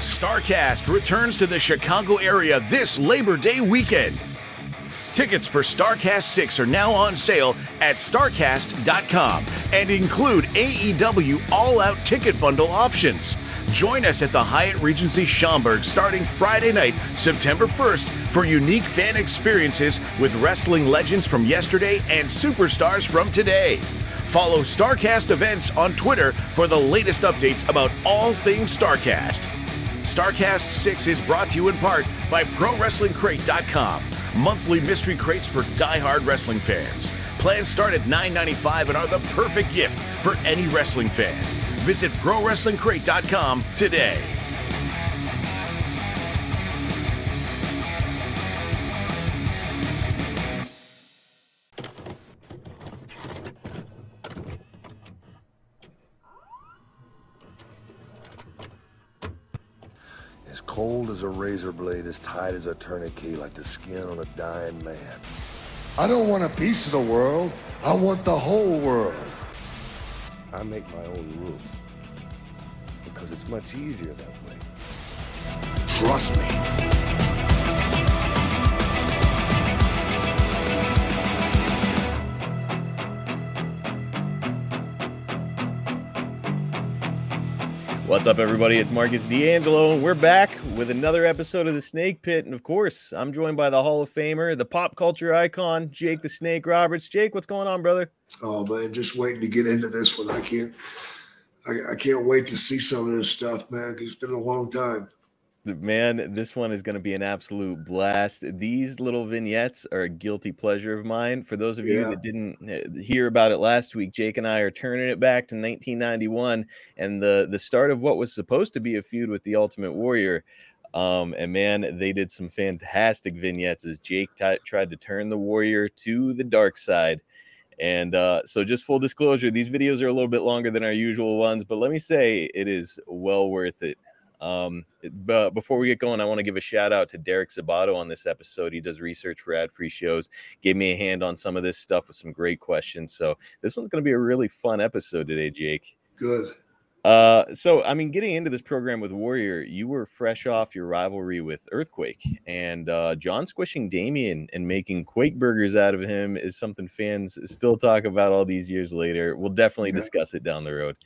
Starrcast returns to the Chicago area this Labor Day weekend. Tickets for Starrcast 6 are now on sale at Starrcast.com and include AEW All Out Ticket Bundle options. Join us at the Hyatt Regency Schaumburg starting Friday night, September 1st, for unique fan experiences with wrestling legends from yesterday and superstars from today. Follow Starrcast events on Twitter for the latest updates about all things Starrcast. Starrcast 6 is brought to you in part by ProWrestlingCrate.com. Monthly mystery crates for die-hard wrestling fans. Plans start at $9.95 and are the perfect gift for any wrestling fan. Visit ProWrestlingCrate.com today. Cold as a razor blade, as tight as a tourniquet, like the skin on a dying man. I don't want a piece of the world. I want the whole world. I make my own rules because it's much easier that way. Trust me. What's up, everybody? It's Marcus D'Angelo, and we're back with another episode of the Snake Pit. And of course, I'm joined by the Hall of Famer, the pop culture icon, Jake the Snake Roberts. Jake, what's going on, brother? Oh man, just waiting to get into this one. I can't, I, I can't wait to see some of this stuff, man. 'cause it's been a long time. Man, this one is going to be an absolute blast. These little vignettes are a guilty pleasure of mine. For those of you that didn't uh, hear about it last week, Jake and I are turning it back to 1991 and the the start of what was supposed to be a feud with the Ultimate Warrior. Um, and man, they did some fantastic vignettes as Jake t- tried to turn the Warrior to the dark side. And uh, so, just full disclosure, these videos are a little bit longer than our usual ones, but let me say it is well worth it. Um, but before we get going, I want to give a shout out to Derek Sabato on this episode. He does research for ad free shows, gave me a hand on some of this stuff with some great questions. So, this one's going to be a really fun episode today, Jake. Good. Uh, so I mean, getting into this program with Warrior, you were fresh off your rivalry with Earthquake, and uh, John squishing Damien and making Quake burgers out of him is something fans still talk about all these years later. We'll definitely discuss it down the road.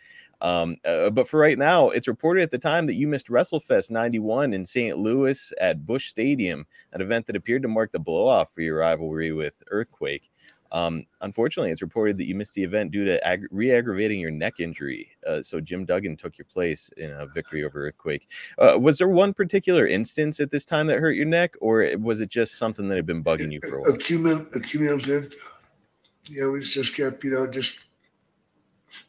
Um, uh, but for right now, it's reported at the time that you missed WrestleFest 91 in St. Louis at Busch Stadium, an event that appeared to mark the blow off for your rivalry with Earthquake. Um, unfortunately, it's reported that you missed the event due to ag- re-aggravating your neck injury. Uh, so Jim Duggan took your place in a victory over Earthquake. Uh, was there one particular instance at this time that hurt your neck, or was it just something that had been bugging you for a while? Accumul- accumulative. You know, just kept, you know, just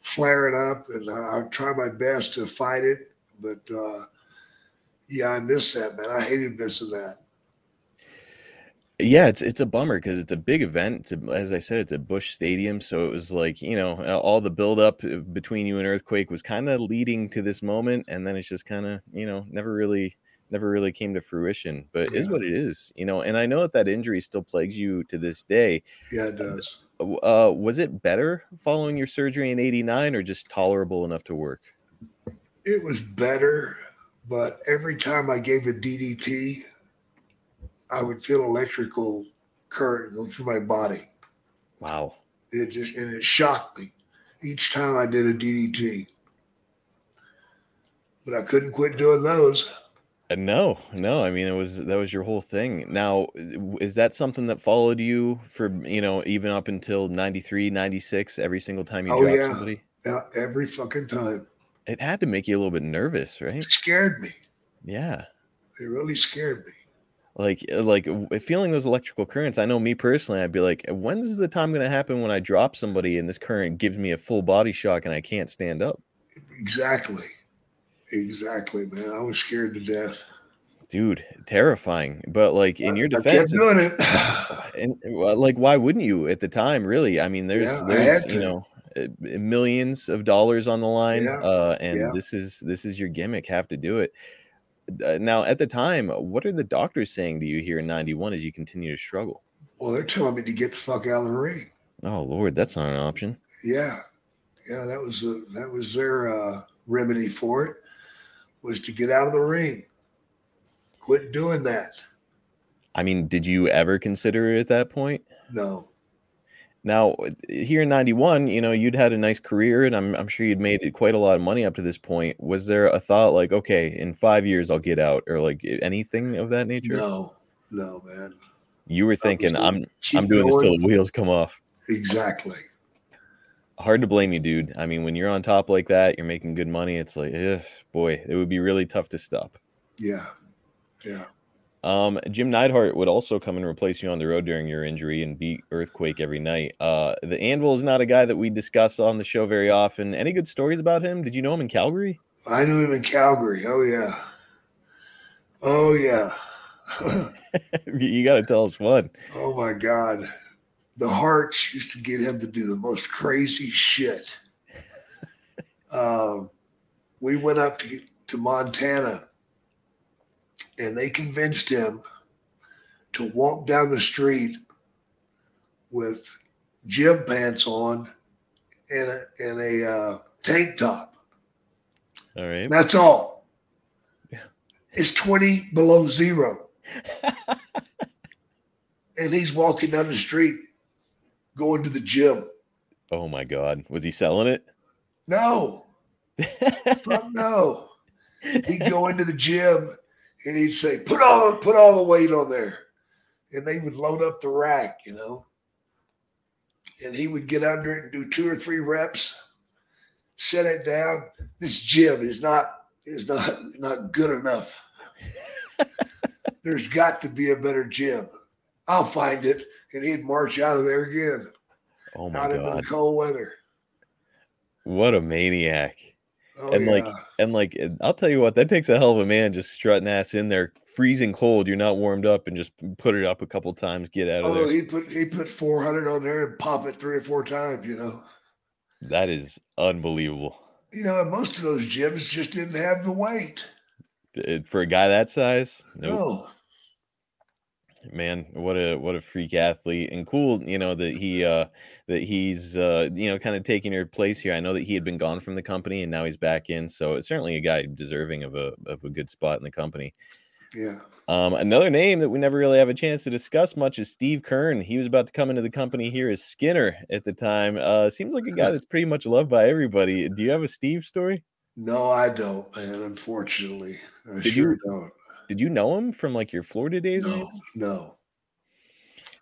flaring up, and I, I try my best to fight it, but uh, yeah, I miss that, man. I hated missing that. Yeah, it's it's a bummer because it's a big event. It's a, as I said, it's at Busch Stadium, so it was like you know uh, all the buildup uh, between you and Earthquake was kind of leading to this moment, and then it's just kind of you know never really never really came to fruition. But it is Yeah. what it is, you know. And I know that that injury still plagues you to this day. Yeah, it does. Uh, was it better following your surgery in '89, or just tolerable enough to work? It was better, but every time I gave a DDT, I would feel electrical current go through my body. Wow. It just and it shocked me each time I did a DDT. But I couldn't quit doing those. Uh, No, no. I mean, it was that was your whole thing. Now, is that something that followed you for, you know, even up until 93, 96, every single time you Oh, dropped yeah. somebody? Yeah, every fucking time. It had to make you a little bit nervous, right? It scared me. Yeah. It really scared me. Like uh, like feeling those electrical currents. I know me personally, I'd be like, when's the time going to happen when I drop somebody and this current gives me a full body shock and I can't stand up? Exactly. Exactly, man. I was scared to death. Dude, terrifying. But like in your I kept defense, doing it. and like why wouldn't you at the time really i mean there's Yeah, I there's you know millions of dollars on the line Yeah, uh and yeah. this is this is your gimmick have to do it uh, now at the time what are the doctors saying to you here in 91 as you continue to struggle well, they're telling me to get the fuck out of the ring. oh lord that's not an option Yeah, yeah, that was that was their uh, remedy for it was to get out of the ring. Quit doing that. i mean did you ever consider it at that point No, now here in 91 you know you'd had a nice career and I'm, I'm sure you'd made quite a lot of money up to this point was there a thought like okay in five years i'll get out or like anything of that nature no, no, man. you were thinking i'm i'm doing this till the wheels come off Exactly. Hard to blame you dude i mean when you're on top like that you're making good money it's like ugh, boy it would be really tough to stop Yeah, yeah. um jim neidhart would also come and replace you on the road during your injury and beat earthquake every night uh the anvil is not a guy that we discuss on the show very often any good stories about him did you know him in calgary I knew him in Calgary. Oh yeah. Oh yeah. you got to tell us one oh my God. The Hearts used to get him to do the most crazy shit. um, we went up to, to Montana and they convinced him to walk down the street with gym pants on and a, and a uh, tank top. all right That's all. Yeah. It's 20 below zero. and he's walking down the street going to the gym. oh my god was he selling it No, no. He'd go into the gym and he'd say, put all put all the weight on there. And they would load up the rack, you know. And he would get under it and do two or three reps, set it down. This gym is not is not not good enough. There's got to be a better gym. I'll find it. And he'd march out of there again, oh my out into the god cold weather. what a maniac Oh, and like and like i'll tell you what that takes a hell of a man just strutting ass in there freezing cold you're not warmed up and just put it up a couple times get out of Oh, there he put he put four hundred on there and pop it three or four times. You know, that is unbelievable you know, and most of those gyms just didn't have the weight. For a guy that size nope. No, man what a what a freak athlete and cool you know that he uh that he's uh you know kind of taking your place here i know that he had been gone from the company and now he's back in so it's certainly a guy deserving of a of a good spot in the company yeah, Um, another name that we never really have a chance to discuss much is Steve Keirn. He was about to come into the company here as Skinner at the time. Uh, seems like a guy that's pretty much loved by everybody. Do you have a Steve story? no, I don't, man. Unfortunately, I Did sure you- don't. Did you know him from like your Florida days? No, no,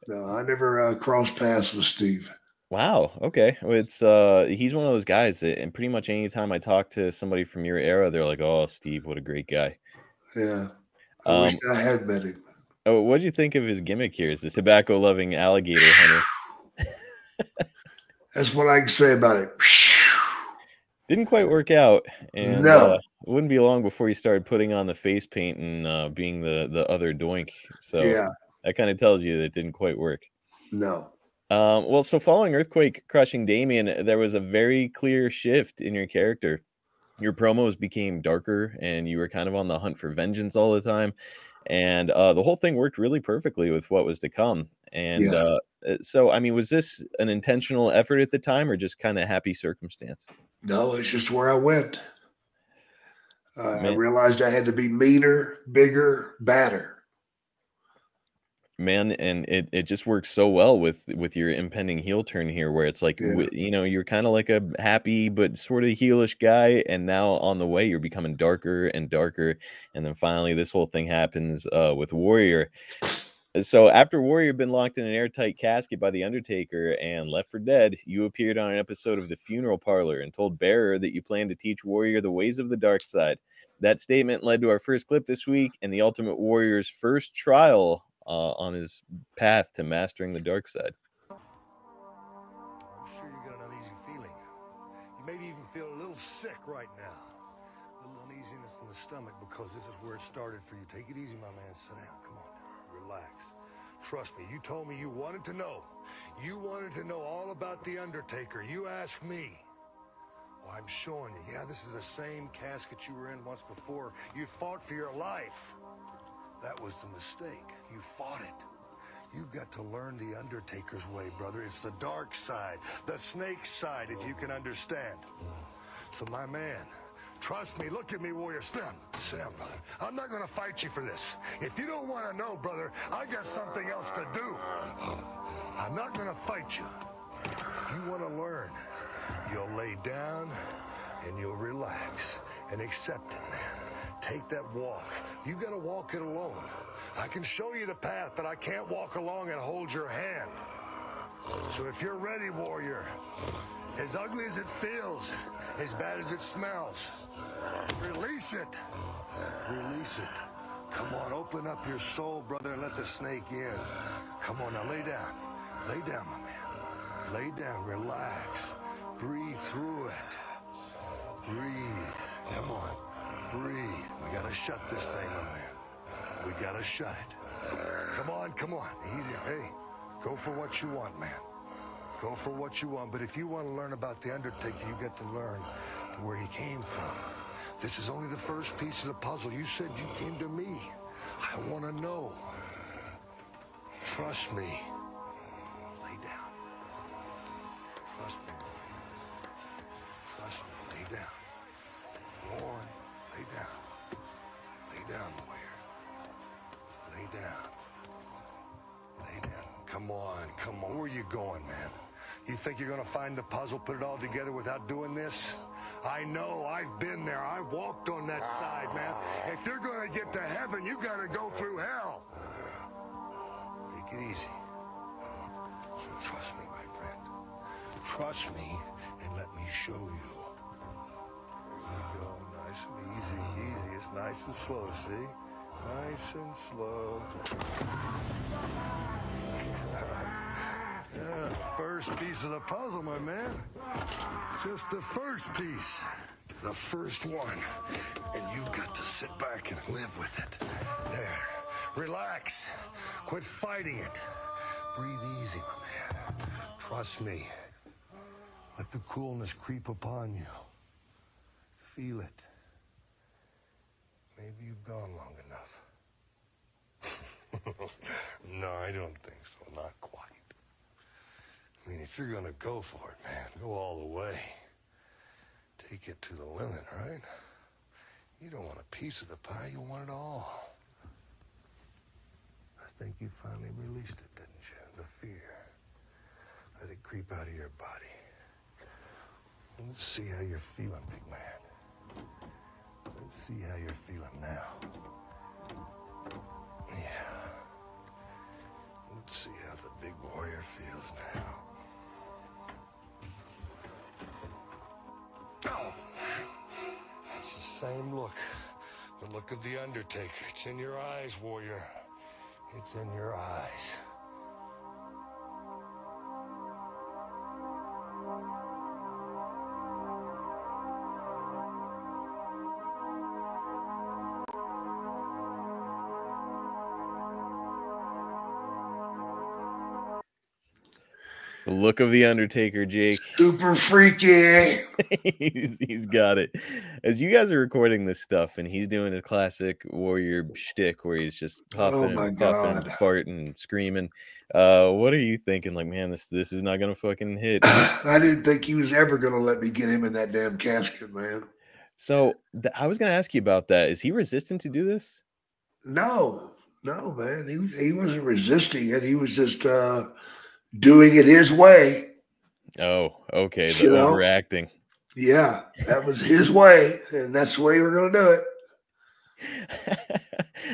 no. I never uh, crossed paths with Steve. Wow. Okay. It's uh, he's one of those guys that, and pretty much anytime I talk to somebody from your era, they're like, "Oh, Steve, what a great guy." Yeah, I wish Um, I had met him. Oh, what do you think of his gimmick here? Is the tobacco-loving alligator hunter? That's what I can say about it. Didn't quite work out, and No. uh, it wouldn't be long before you started putting on the face paint and uh, being the the other doink. So yeah, that kind of tells you that it didn't quite work. no, Um, well, so following Earthquake crushing Damien, there was a very clear shift in your character. Your promos became darker, and you were kind of on the hunt for vengeance all the time. And uh, the whole thing worked really perfectly with what was to come. And Yeah. uh, uh, so, I mean, was this an intentional effort at the time, or just kind of happy circumstance? no. It's just where I went. Uh, I realized I had to be meaner, bigger, badder. man and it, it just works so well with with your impending heel turn here where it's like Yeah. you know you're kind of like a happy but sort of heelish guy and now on the way you're becoming darker and darker and then finally this whole thing happens uh with warrior so after warrior had been locked in an airtight casket by the undertaker and left for dead you appeared on an episode of the funeral parlor and told bearer that you planned to teach warrior the ways of the dark side that statement led to our first clip this week and the ultimate warrior's first trial uh, on his path to mastering the dark side. I'm sure you get an uneasy feeling. You maybe even feel a little sick right now. A little uneasiness in the stomach because this is where it started for you. Take it easy, my man. Sit down. Come on. Relax. Trust me, you told me you wanted to know. You wanted to know all about The Undertaker. You asked me. Well, I'm showing you. Yeah, this is the same casket you were in once before. You fought for your life. That was the mistake. You fought it. You've got to learn the Undertaker's way, brother. It's the dark side, the snake side, if you can understand. So, my man, trust me. Look at me, Warrior Slim. Brother. I'm not going to fight you for this. If you don't want to know, brother, I got something else to do. I'm not going to fight you. If you want to learn, you'll lay down and you'll relax and accept it, man. Take that walk. You got to walk it alone. I can show you the path, but I can't walk along and hold your hand. So if you're ready, warrior, as ugly as it feels, as bad as it smells, release it. Release it. Come on, open up your soul, brother, and let the snake in. Come on, now lay down. Lay down, my man. Lay down, relax. Breathe through it. Breathe. Come on. Breathe. We gotta shut this thing, my man. We gotta shut it. Come on, come on. Easy. Hey, go for what you want, man. Go for what you want. But if you want to learn about The Undertaker, you get to learn where he came from. This is only the first piece of the puzzle. You said you came to me. I want to know. Trust me. Lay down. Trust me. Trust me. Lay down. Go. Lay down. Lay down, warrior. Lay down. Lay down. Come on. Come on. Where are you going, man? You think you're going to find the puzzle, put it all together without doing this? I know. I've been there. I walked on that side, man. If you're going to get to heaven, you got to go through hell. Take it easy. So trust me, my friend. Trust me and let me show you. Go. Nice and easy, easy. It's nice and slow, see? Nice and slow. Yeah, first piece of the puzzle, my man. Just the first piece. The first one. And you got to sit back and live with it. There. Relax. Quit fighting it. Breathe easy, my man. Trust me. Let the coolness creep upon you. Feel it. Maybe you've gone long enough. no, I don't think so. Not quite. I mean, if you're going to go for it, man, go all the way. Take it to the limit, right? You don't want a piece of the pie, you want it all. I think you finally released it, didn't you? The fear. Let it creep out of your body. Let's see how you're feeling, big man. Let's see how you're feeling now. Yeah. Let's see how the big warrior feels now. That's the same look. The look of the Undertaker. It's in your eyes, warrior. It's in your eyes. Look of the Undertaker, Jake. Super freaky. he's, he's got it. As you guys are recording this stuff, and he's doing a classic warrior shtick where he's just puffing, Oh and puffing, God. farting, screaming. Uh, what are you thinking? Like, man, this this is not gonna fucking hit. I didn't think he was ever going to let me get him in that damn casket, man. So th- I was gonna ask you about that. Is he resistant to do this? No, no, man. He he wasn't resisting it. He was just uh, doing it his way. Oh, okay. The You know? Yeah, that was his way, and that's the way we're to do it.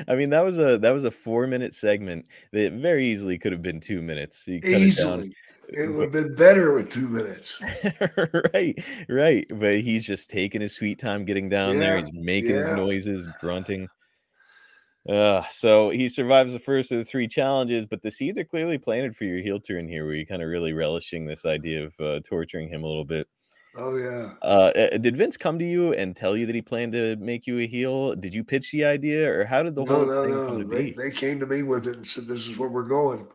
I mean, that was a that was a four minute segment that very easily could have been two minutes. You cut it down. Easily. It would have been better with two minutes. right, right. But he's just taking his sweet time getting down there. He's making his noises, grunting. Uh, so he survives the first of the three challenges, but the seeds are clearly planted for your heel turn here, where you're kind of really relishing this idea of uh, torturing him a little bit. Oh yeah. Uh, did Vince come to you and tell you that he planned to make you a heel? Did you pitch the idea, or how did the No, whole no, thing come to They be? they came to me with it and said, "This is where we're going."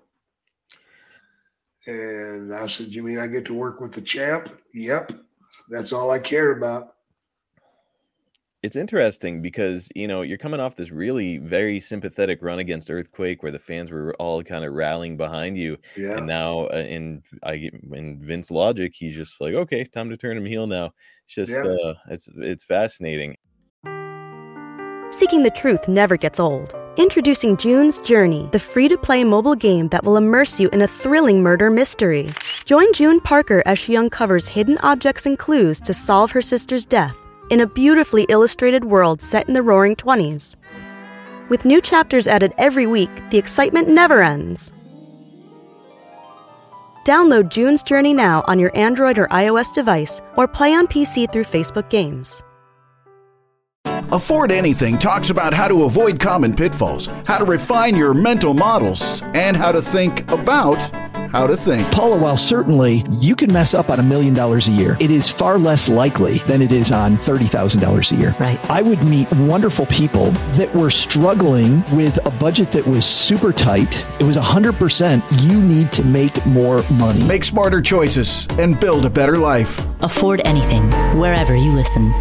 And I said, "You mean I get to work with the champ?" Yep. That's all I cared about. It's interesting because you know you're coming off this really very sympathetic run against Earthquake, where the fans were all kind of rallying behind you, Yeah. and now uh, in I get- in Vince logic, he's just like, okay, time to turn him heel now. It's just Yeah. uh, it's it's fascinating. Seeking the truth never gets old. Introducing June's Journey, the free to play mobile game that will immerse you in a thrilling murder mystery. Join June Parker as she uncovers hidden objects and clues to solve her sister's death in a beautifully illustrated world set in the roaring 20s. With new chapters added every week, the excitement never ends. Download June's Journey now on your Android or iOS device or play on PC through Facebook Games. Afford Anything talks about how to avoid common pitfalls, how to refine your mental models, and how to think about how to think. Paula, while certainly you can mess up on a million dollars a year, it is far less likely than it is on $30,000 a year. Right. I would meet wonderful people that were struggling with a budget that was super tight. It was 100% you need to make more money. Make smarter choices and build a better life. Afford anything, wherever you listen.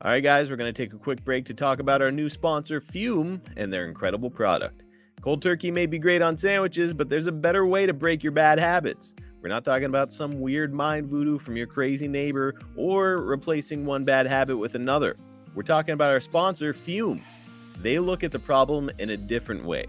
All right, guys, we're going to take a quick break to talk about our new sponsor, Füm, and their incredible product. Cold turkey may be great on sandwiches, but there's a better way to break your bad habits. We're not talking about some weird mind voodoo from your crazy neighbor or replacing one bad habit with another. We're talking about our sponsor, Füm. They look at the problem in a different way.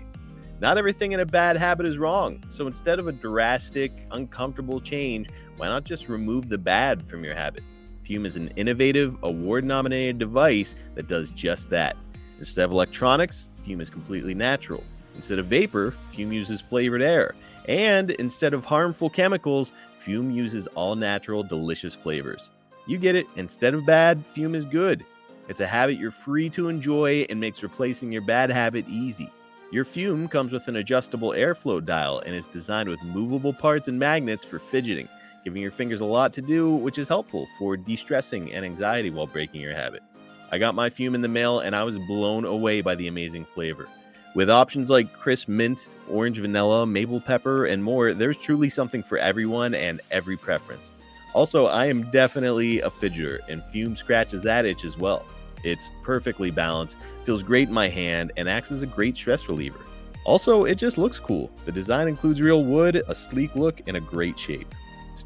Not everything in a bad habit is wrong, so instead of a drastic, uncomfortable change, why not just remove the bad from your habit? Füm is an innovative, award nominated device that does just that. Instead of electronics, Füm is completely natural. Instead of vapor, Füm uses flavored air. And instead of harmful chemicals, Füm uses all natural, delicious flavors. You get it. Instead of bad, Füm is good. It's a habit you're free to enjoy and makes replacing your bad habit easy. Your Füm comes with an adjustable airflow dial and is designed with movable parts and magnets for fidgeting giving your fingers a lot to do, which is helpful for de stressing and anxiety while breaking your habit. I got my füm in the mail and I was blown away by the amazing flavor. With options like crisp mint, orange vanilla, maple pepper, and more, there's truly something for everyone and every preference. Also, I am definitely a fidgeter, and Füm scratches that itch as well. It's perfectly balanced, feels great in my hand, and acts as a great stress reliever. Also, it just looks cool. The design includes real wood, a sleek look, and a great shape.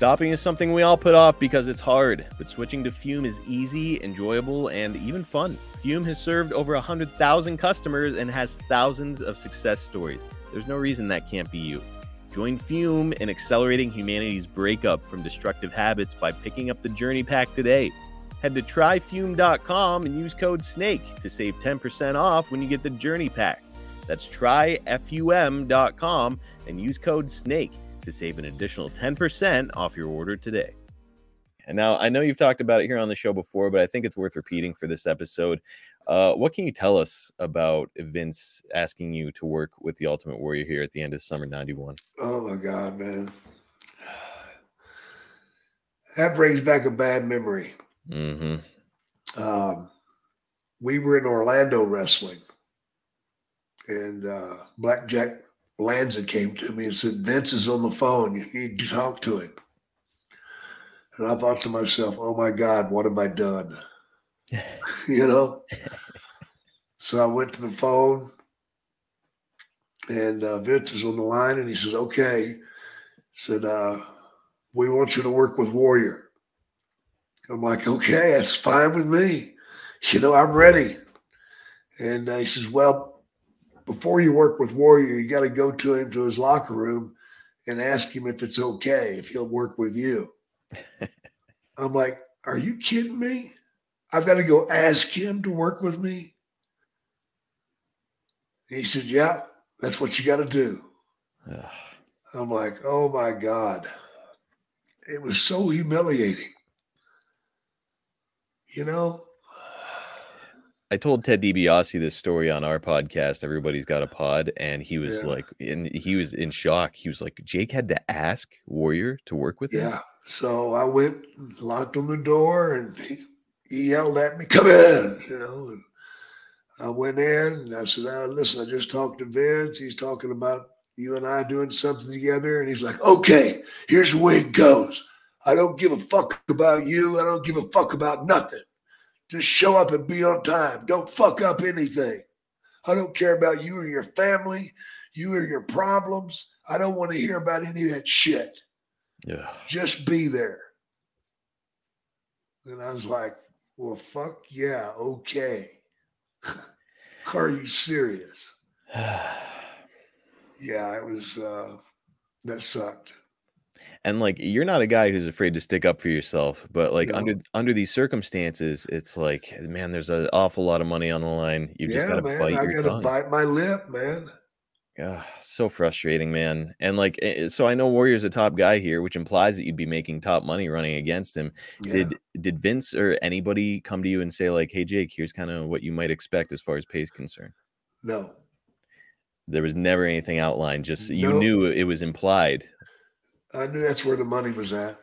Stopping is something we all put off because it's hard, but switching to Füm is easy, enjoyable, and even fun. Füm has served over 100,000 customers and has thousands of success stories. There's no reason that can't be you. Join Füm in accelerating humanity's breakup from destructive habits by picking up the Journey Pack today. Head to tryfum.com and use code SNAKE to save 10% off when you get the Journey Pack. That's tryfum.com and use code SNAKE to save an additional 10% off your order today. And now I know you've talked about it here on the show before, but I think it's worth repeating for this episode. Uh, what can you tell us about Vince asking you to work with the Ultimate Warrior here at the end of summer 91? Oh my God, man. That brings back a bad memory. Mm-hmm. Um, we were in Orlando wrestling, and uh, Blackjack Lanza came to me and said, Vince is on the phone. You need to talk to him. And I thought to myself, oh my God, what have I done? you know? so I went to the phone and uh, Vince was on the line and he says, okay. Said, uh, we want you to work with Warrior. I'm like, okay, that's fine with me. You know, I'm ready. And uh, he says, well, before you work with Warrior, you got to go to him to his locker room and ask him if it's okay, if he'll work with you. I'm like, are you kidding me? I've got to go ask him to work with me. And he said, yeah, that's what you got to do. I'm like, oh my God. It was so humiliating. You know, I told Ted DiBiase this story on our podcast. Everybody's got a pod, and he was Yeah. like, and he was in shock. He was like, Jake had to ask Warrior to work with him. yeah, So I went, and locked on the door, and he, he yelled at me, "Come in!" You know. And I went in, and I said, oh, "Listen, I just talked to Vince. He's talking about you and I doing something together." And he's like, "Okay, here's the way it goes. I don't give a fuck about you. I don't give a fuck about nothing. Just show up and be on time. Don't fuck up anything. I don't care about you or your family, you or your problems. I don't want to hear about any of that shit. Yeah. Just be there. And I was like, well, fuck yeah, okay. Are you serious? yeah, it was, uh, that sucked and like you're not a guy who's afraid to stick up for yourself but like No. under under these circumstances it's like man there's an awful lot of money on the line you just gotta man. bite I your gotta tongue bite my lip, man. yeah so frustrating man and like eh, so i know warrior's a top guy here which implies that you'd be making top money running against him Yeah. did did vince or anybody come to you and say like hey jake here's kind of what you might expect as far as pay is concerned No. there was never anything outlined just you knew it was implied I knew that's where the money was at.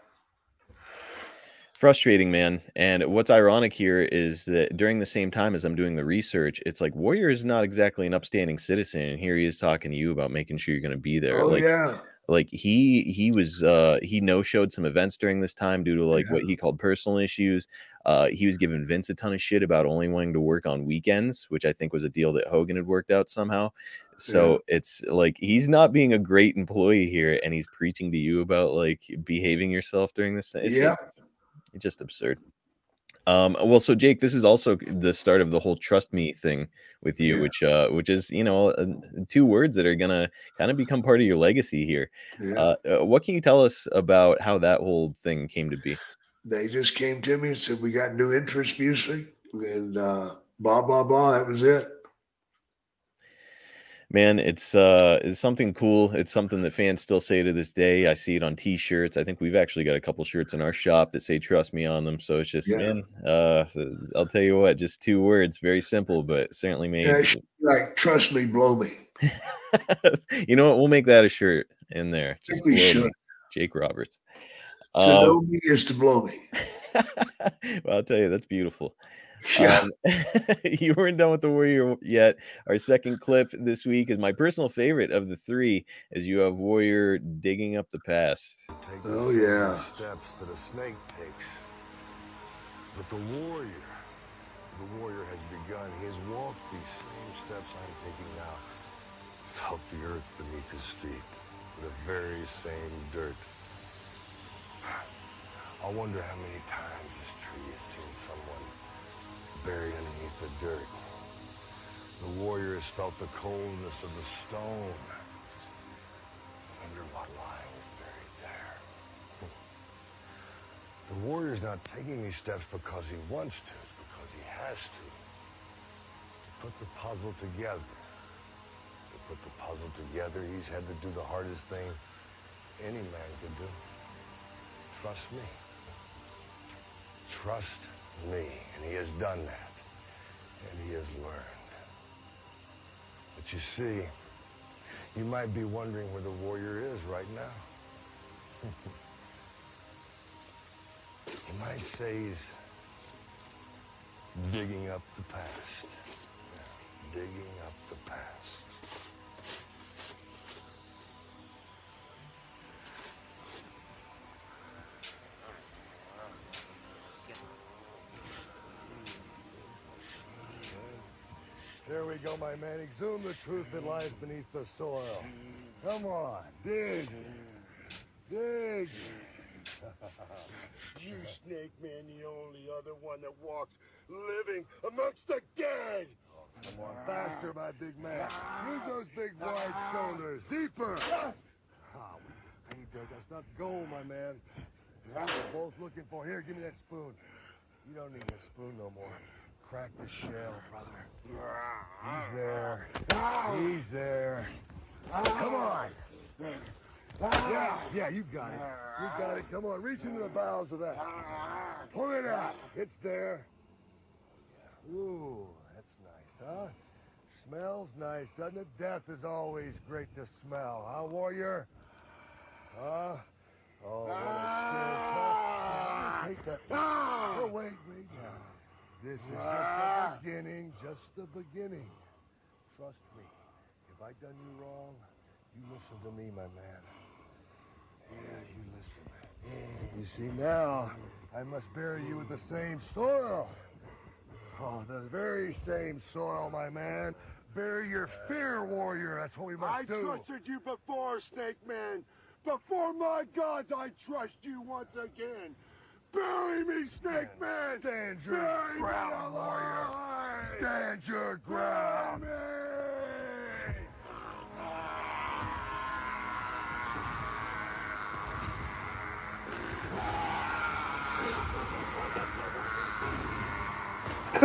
frustrating man. And what's ironic here is that during the same time as i'm doing the research it's like warrior is not exactly an upstanding citizen. And here he is talking to you about making sure you're going to be there. Oh like yeah. like he he was uh he no showed some events during this time due to like what he called personal issues. Uh he was giving vince a ton of shit about only wanting to work on weekends which i think was a deal that hogan had worked out somehow so it's like he's not being a great employee here and he's preaching to you about like behaving yourself during this it's Yeah. just, it's just absurd um well so jake this is also the start of the whole trust me thing with you Yeah. which uh which is you know uh, two words that are gonna kind of become part of your legacy here Yeah. uh, uh, what can you tell us about how that whole thing came to be? they just came to me and said we got new interest music and uh blah blah blah. That was it. Man, it's uh it's something cool. It's something that fans still say to this day. I see it on t-shirts. I think we've actually got a couple shirts in our shop that say trust me on them. So it's just Yeah. man, uh I'll tell you what, just two words, very simple, but certainly made Yeah, like trust me, blow me. you know what? We'll make that a shirt in there. Just we me, should. Jake Roberts. To Um, know me is to blow me. well, I'll tell you, that's beautiful. Yeah. Um, you weren't done with the Warrior yet. Our second clip this week is my personal favorite of the three, as you have Warrior digging up the past. Take Oh, the same yeah. steps that a snake takes. But the warrior, the warrior has begun. He has walked these same steps I'm taking now. Felt the earth beneath his feet, the very same dirt. I wonder how many times this tree has seen someone buried underneath the dirt. The warrior has felt the coldness of the stone. I wonder what lion was buried there. The warrior's not taking these steps because he wants to, it's because he has to. To put the puzzle together. To put the puzzle together, he's had to do the hardest thing any man could do. Trust me. Trust me. And he has done that. And he has learned. But you see, you might be wondering where the warrior is right now. you might say he's digging up the past. Yeah, digging up the past. There we go, my man. Exhume the truth that lies beneath the soil. Come on, dig. Dig. you snake man, the only other one that walks living amongst the dead. Come on, faster, my big man. Use those big wide shoulders. Deeper. Ah, we ain't there. That's not gold, my man. That's what we're both looking for. Here, give me that spoon. You don't need a spoon no more. Crack the shell, brother. He's there. He's there. Come on. Yeah, yeah, you got it. You got it. Come on, reach into the bowels of that. Pull it out. It's there. Ooh, that's nice, huh? Smells nice, doesn't it? Death is always great to smell, huh, warrior? Huh? Oh, what a shit. Take that. Oh, wait, wait now. This is just the ah. beginning, just the beginning. Trust me. If I done you wrong, you listen to me, my man. Yeah, you listen. You see, now I must bury you with the same soil. Oh, the very same soil, my man. Bury your fear, warrior. That's what we must I do. I trusted you before, Snake Man. Before my gods, I trust you once again. Bury me, Snake Man. Stand your Bury me ground, warrior. Stand your ground.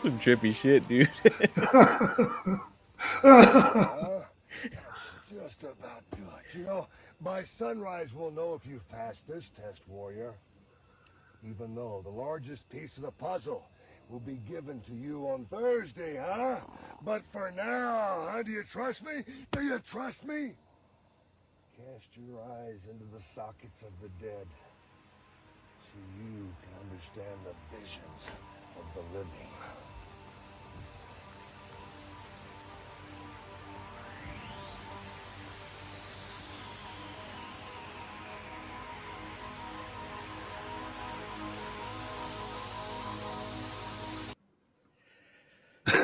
Some trippy shit, dude. Uh-huh. Just about good. You know, by sunrise we'll know if you've passed this test, warrior. Even though the largest piece of the puzzle will be given to you on Thursday, huh? But for now, huh? Do you trust me? Do you trust me? Cast your eyes into the sockets of the dead so you can understand the visions of the living.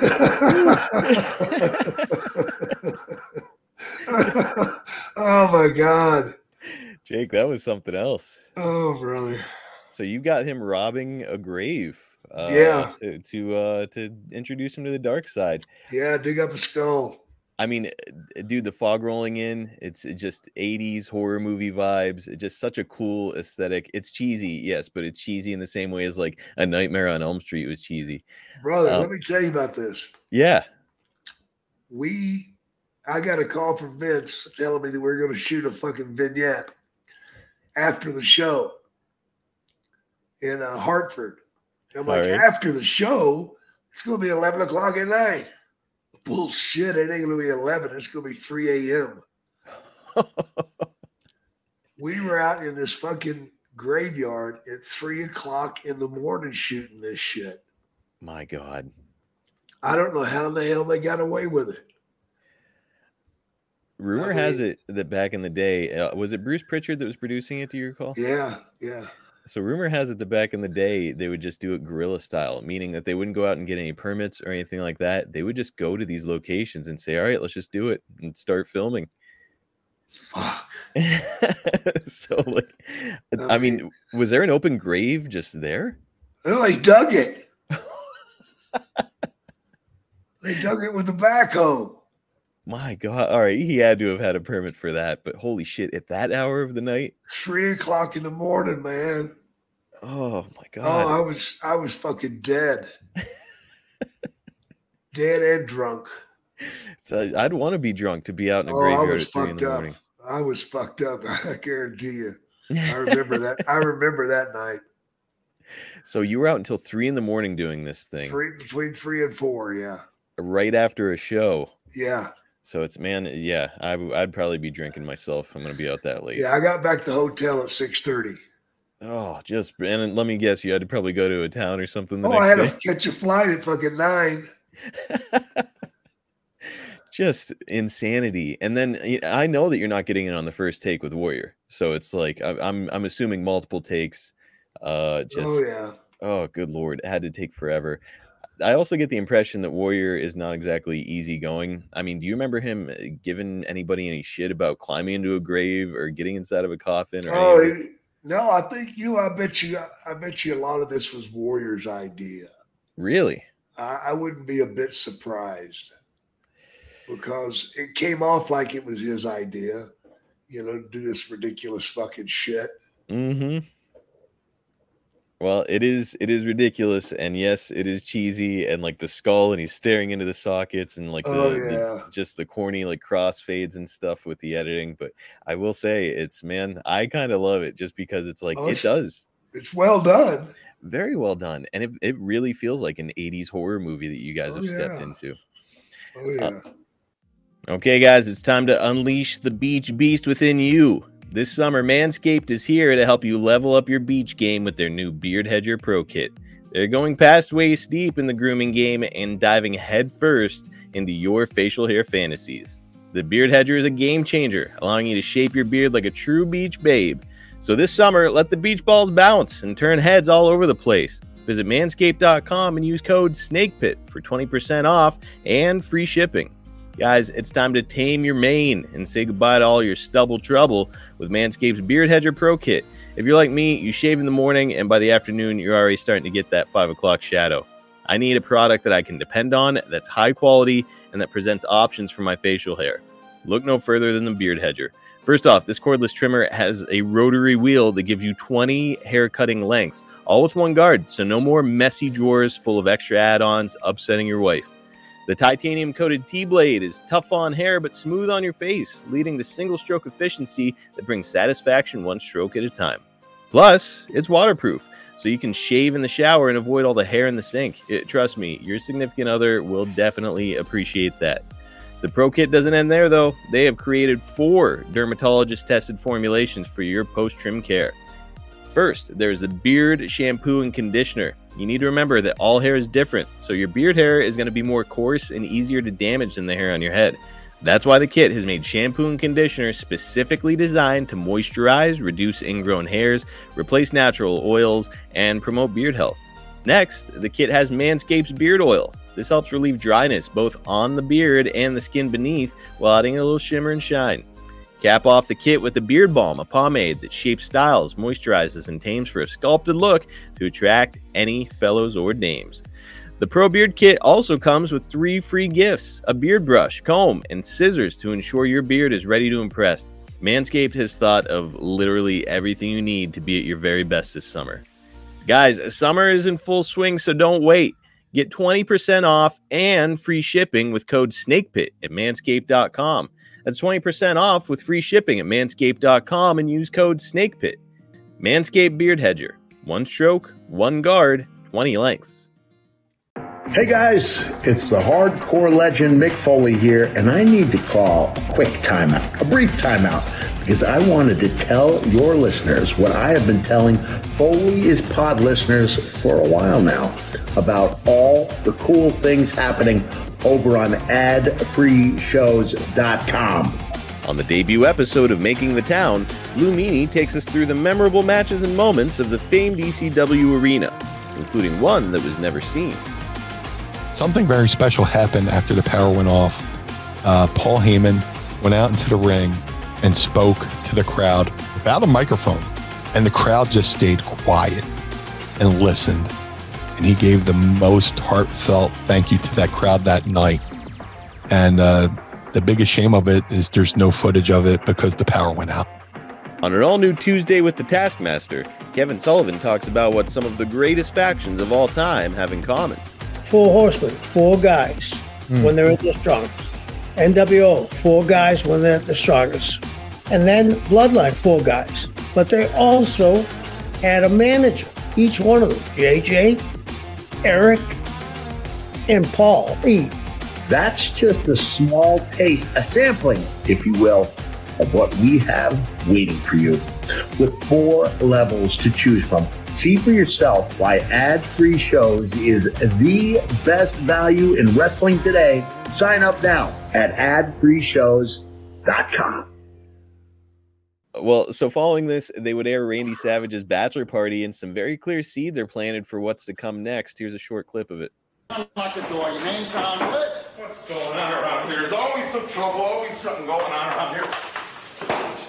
oh my god. Jake, that was something else. Oh brother. So you got him robbing a grave. Uh, Yeah. To to, uh, to introduce him to the dark side. Yeah, dig up a skull. I mean, uh, dude, the fog rolling in, it's just 80s horror movie vibes. It's just such a cool aesthetic. It's cheesy, yes, but it's cheesy in the same way as like a Nightmare on Elm Street was cheesy. Brother, Um, let me tell you about this. Yeah. We I got a call from Vince telling me that we are gonna shoot a fucking vignette after the show in uh, Hartford. I'm like, right. after the show, it's gonna be 11 o'clock at night. Bullshit, it ain't gonna be 11, it's gonna be 3 a.m. we were out in this fucking graveyard at three o'clock in the morning shooting this shit. My God. I don't know how in the hell they got away with it. Rumor has it that back in the day, uh, was it Bruce Prichard that was producing it? Do you recall? Yeah, yeah. So rumor has it that back in the day they would just do it guerrilla style, meaning that they wouldn't go out and get any permits or anything like that. They would just go to these locations and say, "All right, let's just do it and start filming." so like, I mean, was there an open grave just there? No, they dug it. they dug it with a backhoe. My God! All right, he had to have had a permit for that, but holy shit! At that hour of the night, Three o'clock in the morning, man. oh my oh, god. Oh, I was I was fucking dead. dead and drunk. So I'd want to be drunk to be out in a Oh, I graveyard was at three in fucked the up. morning. I was fucked up. I guarantee you. I remember that. I remember that night. So you were out until three in the morning doing this thing, Three between three and four. Yeah. right after a show. Yeah. So it's man, yeah, I'd probably be drinking myself. I'm gonna be out that late. Yeah. I got back to the hotel at six thirty. Oh, just and let me guess, you had to probably go to a town or something the Oh, I had next to catch a flight at fucking nine. Just insanity. And then I know that you're not getting it on the first take with Warrior, so it's like I- I'm I'm assuming multiple takes. Uh, just Oh yeah. oh, good lord, it had to take forever. I also get the impression that Warrior is not exactly easygoing. I mean, do you remember him uh, giving anybody any shit about climbing into a grave or getting inside of a coffin? Or Oh he- no, I think you. I bet you. I bet you a lot of this was Warrior's idea. really? I, I wouldn't be a bit surprised because it came off like it was his idea. You know, to do this ridiculous fucking shit. Mm-hmm. Well, it is it is ridiculous, and yes, it is cheesy, and like the skull, and he's staring into the sockets, and like the, Oh, the- just the corny like crossfades and stuff with the editing. But I will say, it's man, I kind of love it just because it's like Oh, it it's- does It's well done. very well done, and it, it really feels like an '80s horror movie that you guys Oh, have stepped into. Oh uh, yeah. Okay, guys, it's time to unleash the beach beast within you. This summer, Manscaped is here to help you level up your beach game with their new Beard Hedger Pro Kit. They're going past waist deep in the grooming game and diving headfirst into your facial hair fantasies. The Beard Hedger is a game changer, allowing you to shape your beard like a true beach babe. So this summer, let the beach balls bounce and turn heads all over the place. Visit manscaped.com and use code SNAKEPIT for 20% off and free shipping. Guys, it's time to tame your mane and say goodbye to all your stubble trouble with Manscaped's Beard Hedger Pro Kit. If you're like me, you shave in the morning and by the afternoon, you're already starting to get that 5 o'clock shadow. I need a product that I can depend on, that's high quality, and that presents options for my facial hair. Look no further than the Beard Hedger. First off, this cordless trimmer has a rotary wheel that gives you 20 hair cutting lengths, all with one guard, so no more messy drawers full of extra add ons upsetting your wife. The titanium coated T blade is tough on hair but smooth on your face, leading to single stroke efficiency that brings satisfaction one stroke at a time. Plus, it's waterproof, so you can shave in the shower and avoid all the hair in the sink. It, trust me, your significant other will definitely appreciate that. The Pro Kit doesn't end there, though. They have created four dermatologist tested formulations for your post trim care. First, there's the beard shampoo and conditioner. You need to remember that all hair is different, so your beard hair is going to be more coarse and easier to damage than the hair on your head. That's why the kit has made shampoo and conditioner specifically designed to moisturize, reduce ingrown hairs, replace natural oils, and promote beard health. Next, the kit has Manscaped's beard oil. This helps relieve dryness both on the beard and the skin beneath while adding a little shimmer and shine. Cap off the kit with a beard balm, a pomade that shapes styles, moisturizes, and tames for a sculpted look to attract any fellows or dames. The Pro Beard Kit also comes with three free gifts a beard brush, comb, and scissors to ensure your beard is ready to impress. Manscaped has thought of literally everything you need to be at your very best this summer. Guys, summer is in full swing, so don't wait. Get 20% off and free shipping with code SNAKEPIT at manscaped.com. That's 20% off with free shipping at manscaped.com and use code SNAKEPIT. Manscaped Beard Hedger. One stroke, one guard, 20 lengths. Hey guys, it's the hardcore legend Mick Foley here, and I need to call a quick timeout, a brief timeout, because I wanted to tell your listeners what I have been telling Foley is Pod listeners for a while now about all the cool things happening over on adfreeshows.com. On the debut episode of Making the Town, Lou Meany takes us through the memorable matches and moments of the famed ECW arena, including one that was never seen. Something very special happened after the power went off. Uh, Paul Heyman went out into the ring and spoke to the crowd without a microphone, and the crowd just stayed quiet and listened. And he gave the most heartfelt thank you to that crowd that night. And uh, the biggest shame of it is there's no footage of it because the power went out. On an all new Tuesday with the Taskmaster, Kevin Sullivan talks about what some of the greatest factions of all time have in common. Four horsemen, four guys hmm. when they're at their strongest. NWO, four guys when they're at the strongest. And then Bloodline, four guys. But they also had a manager, each one of them JJ, Eric, and Paul E. That's just a small taste, a sampling, if you will, of what we have waiting for you. With four levels to choose from, see for yourself why ad free shows is the best value in wrestling today. Sign up now at adfreeshows.com. Well, so following this, they would air Randy Savage's bachelor party, and some very clear seeds are planted for what's to come next. Here's a short clip of it. Lock the door. Your name's not on the list. What's going on around here? There's always some trouble, always something going on around here.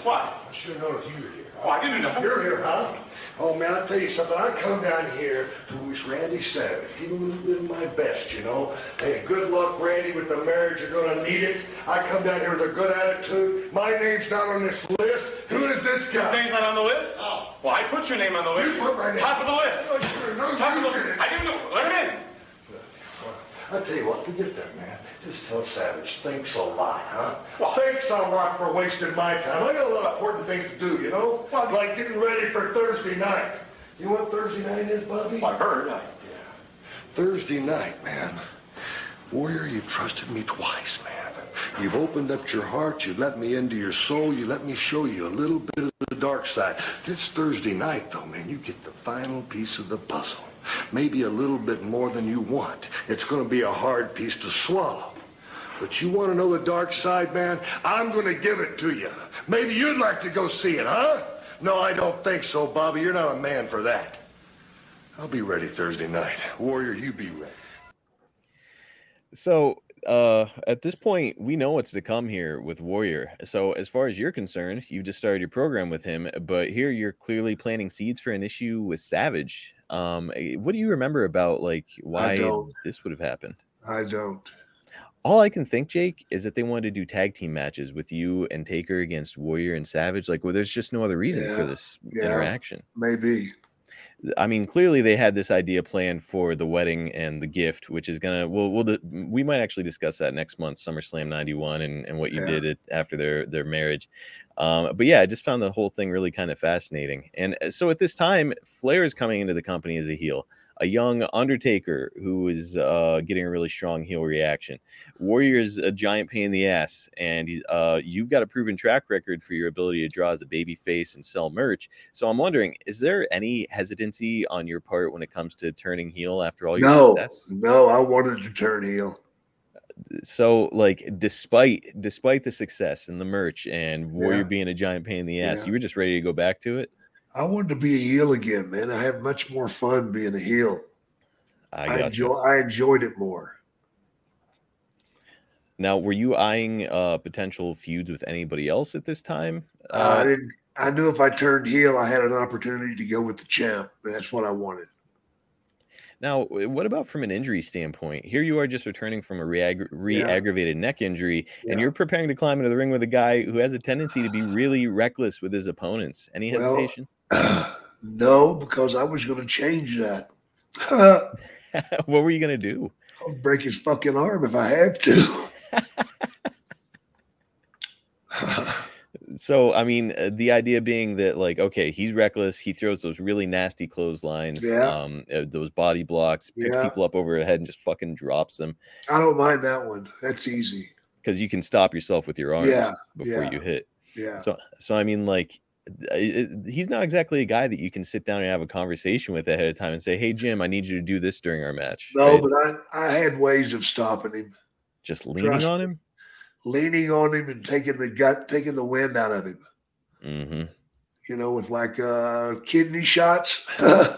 What? I should have known if you were here. Oh, I didn't know. You're here, huh? Oh, man, I'll tell you something. I come down here to wish Randy Savage, give him a little bit of my best, you know. Hey, good luck, Randy, with the marriage. You're going to need it. I come down here with a good attitude. My name's not on this list. Who is this guy? His name's not on the list? Oh. Well, I put your name on the list. You put my name. Top of the list. Oh, sure. No, Top of the list. I didn't know. Let him in. I'll tell you what, forget that, man. Just tell Savage, thanks a lot, huh? Well, thanks a lot for wasting my time. I got a lot of important things to do, you know? Like getting ready for Thursday night. You know what Thursday night is, Bobby? I heard. I, Yeah. Thursday night, man. Warrior, you've trusted me twice, man. You've opened up your heart. You've let me into your soul. You let me show you a little bit of the dark side. This Thursday night, though, man, you get the final piece of the puzzle. Maybe a little bit more than you want. It's going to be a hard piece to swallow. But you want to know the dark side, man? I'm going to give it to you. Maybe you'd like to go see it, huh? No, I don't think so, Bobby. You're not a man for that. I'll be ready Thursday night. Warrior, you be ready. So uh at this point we know what's to come here with warrior so as far as you're concerned you've just started your program with him but here you're clearly planting seeds for an issue with savage um eh, what do you remember about like why this would have happened I don't. all i can think jake is that they wanted to do tag team matches with you and taker against warrior and savage like well there's just no other reason for this yeah. interaction Maybe. I mean, clearly they had this idea planned for the wedding and the gift, which is gonna. We'll, we'll we might actually discuss that next month, SummerSlam '91, and and what you Yeah. did it after their their marriage. Um, but yeah, I just found the whole thing really kind of fascinating. And uh, so at this time, Flair is coming into the company as a heel, a young Undertaker who is uh, getting a really strong heel reaction. Warrior is a giant pain in the ass, and uh, you've got a proven track record for your ability to draw as a baby face and sell merch. So I'm wondering, is there any hesitancy on your part when it comes to turning heel after all your No, success? no, I wanted to turn heel. So, like, despite despite the success and the merch and Warrior Yeah. being a giant pain in the ass, Yeah. you were just ready to go back to it. I wanted to be a heel again, man. I have much more fun being a heel. I I, enjoy. I enjoyed it more. Now, were you eyeing uh, potential feuds with anybody else at this time? Uh, I didn't. I knew if I turned heel, I had an opportunity to go with the champ. and That's what I wanted. Now, what about from an injury standpoint? Here you are just returning from a re-agg- re-aggravated neck injury, and you're preparing to climb into the ring with a guy who has a tendency to be really reckless with his opponents. Any Well, hesitation? No, because I was going to change that. what were you going to do? I'll break his fucking arm if I have to. So, I mean, uh, the idea being that, like, okay, he's reckless. He throws those really nasty clotheslines, Yeah. um, uh, those body blocks, picks Yeah. people up over the head and just fucking drops them I don't mind that one. That's easy. because you can stop yourself with your arms Yeah, before you hit. yeah. So, so I mean, like, it, it- he's not exactly a guy that you can sit down and have a conversation with ahead of time and say, "Hey, Jim, I need you to do this during our match." No, right? but I, I had ways of stopping him. just leaning Trust on him. Leaning on him and taking the gut, taking the wind out of him. hmm You know, with like uh, kidney shots,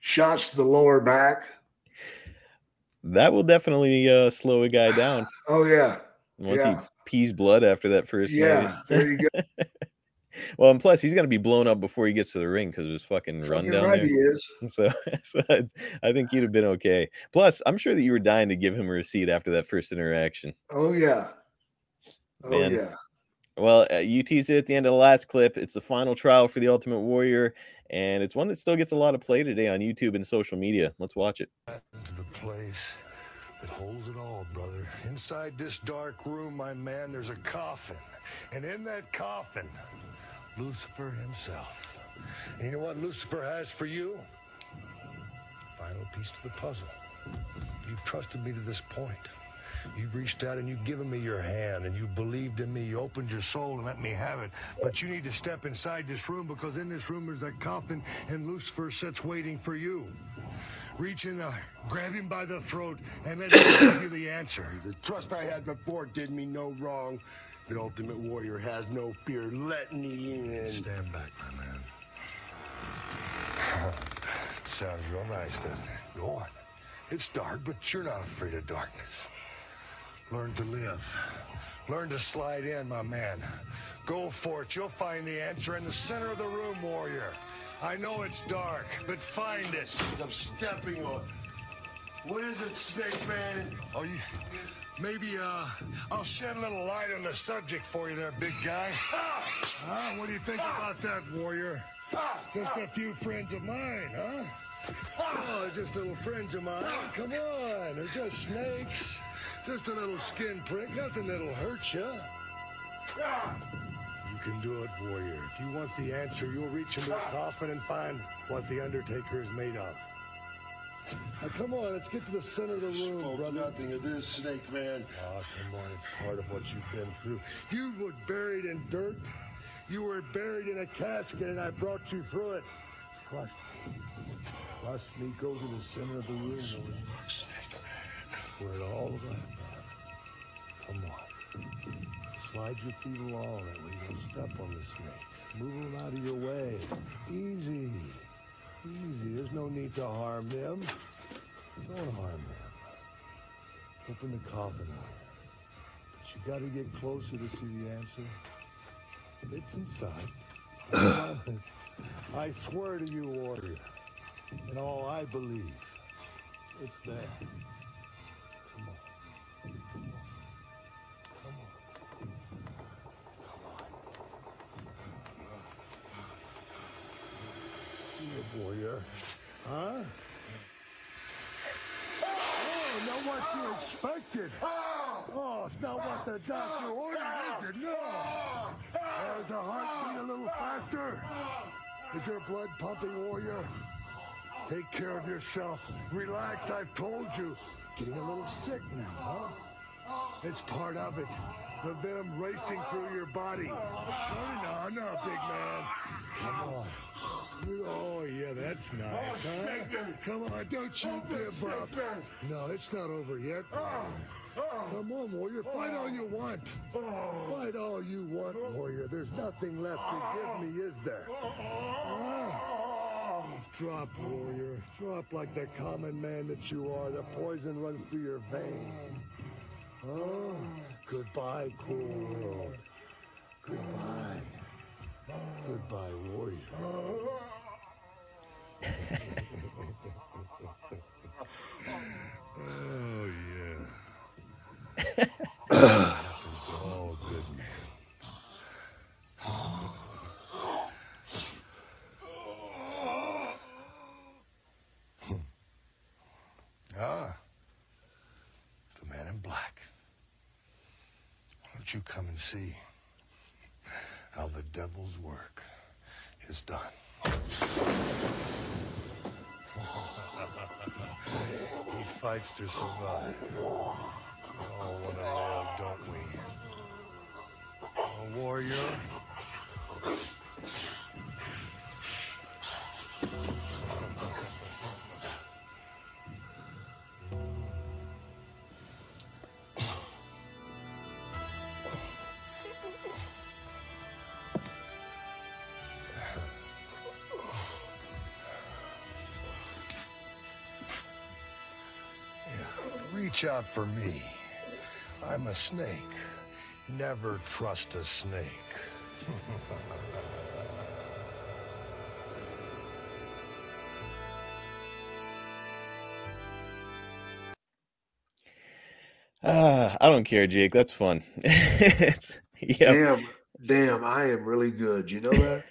shots to the lower back. That will definitely uh, slow a guy down Oh yeah, once yeah. he pees blood after that first yeah. There you go. Well, and plus he's gonna be blown up before he gets to the ring because of his fucking run Fucking down right there. he is. So, so I think you'd have been okay. Plus, I'm sure that you were dying to give him a receipt after that first interaction. Oh yeah. Oh Man. yeah. Well, uh, you teased it at the end of the last clip. It's the final trial for the Ultimate Warrior, and it's one that still gets a lot of play today on YouTube and social media. Let's watch it. to the place that holds it all, brother. Inside this dark room, my man, there's a coffin. And in that coffin, Lucifer himself. And you know what Lucifer has for you? Final piece to the puzzle. You've trusted me to this point. You've reached out and you've given me your hand and you believed in me. You opened your soul and let me have it. But you need to step inside this room because in this room there's a coffin and Lucifer sits waiting for you. Reach in there, grab him by the throat, and let him give you the answer. The trust I had before did me no wrong. The Ultimate Warrior has no fear Let me in. Stand back, my man. Sounds real nice, doesn't it? Go on. It's dark, but you're not afraid of darkness. Learn to live. Learn to slide in, my man. Go for it. You'll find the answer in the center of the room, warrior. I know it's dark, but find it. I'm stepping on. What is it, Snake Man? Oh, you, maybe uh, I'll shed a little light on the subject for you there, big guy. Huh? What do you think about that, warrior? Just a few friends of mine, huh? Oh, just little friends of mine. Come on, they're just snakes. Just a little skin prick, nothing that'll hurt you. You can do it, warrior. If you want the answer, you'll reach into the coffin and find what the Undertaker is made of. Now, come on, let's get to the center of the room, Spoke brother. nothing of this, Snake Man. Oh, come on, it's part of what you've been through. You were buried in dirt. You were buried in a casket, and I brought you through it. Trust me. Trust me. Go to the center of the room. Snake Man. Where it all went. Come on. Slide your feet along that way you don't step on the snakes. Move them out of your way. Easy. Easy. There's no need to harm them. Don't harm them. Open the coffin up. But you gotta get closer to see the answer. It's inside. I. I swear to you, warrior. and all I believe. It's there. Warrior. Huh? Oh, not what you expected. Oh, oh it's not what the doctor oh. ordered, is it? Oh. No. Oh, is the heart beat a little faster? Is your blood pumping, warrior? Take care of yourself. Relax, I've told you. Getting a little sick now, huh? It's part of it. The venom racing through your body. Sure, no, no, big man. Come on. Oh, yeah, that's nice, oh, huh? Come on, don't you oh, give up. No, it's not over yet. Oh, Come on, warrior. Fight all you want. Fight all you want, warrior. There's nothing left to give me, is there? Huh? Drop, warrior. Drop like the common man that you are. The poison runs through your veins. Oh, goodbye, cool world. Goodbye. Goodbye, warrior. oh, yeah. fights to survive. All want to live, don't we? A warrior. Reach out for me. I'm a snake. Never trust a snake. Ah, I don't care, Jake. That's fun. it's, yeah, Damn, damn, I am really good. You know that?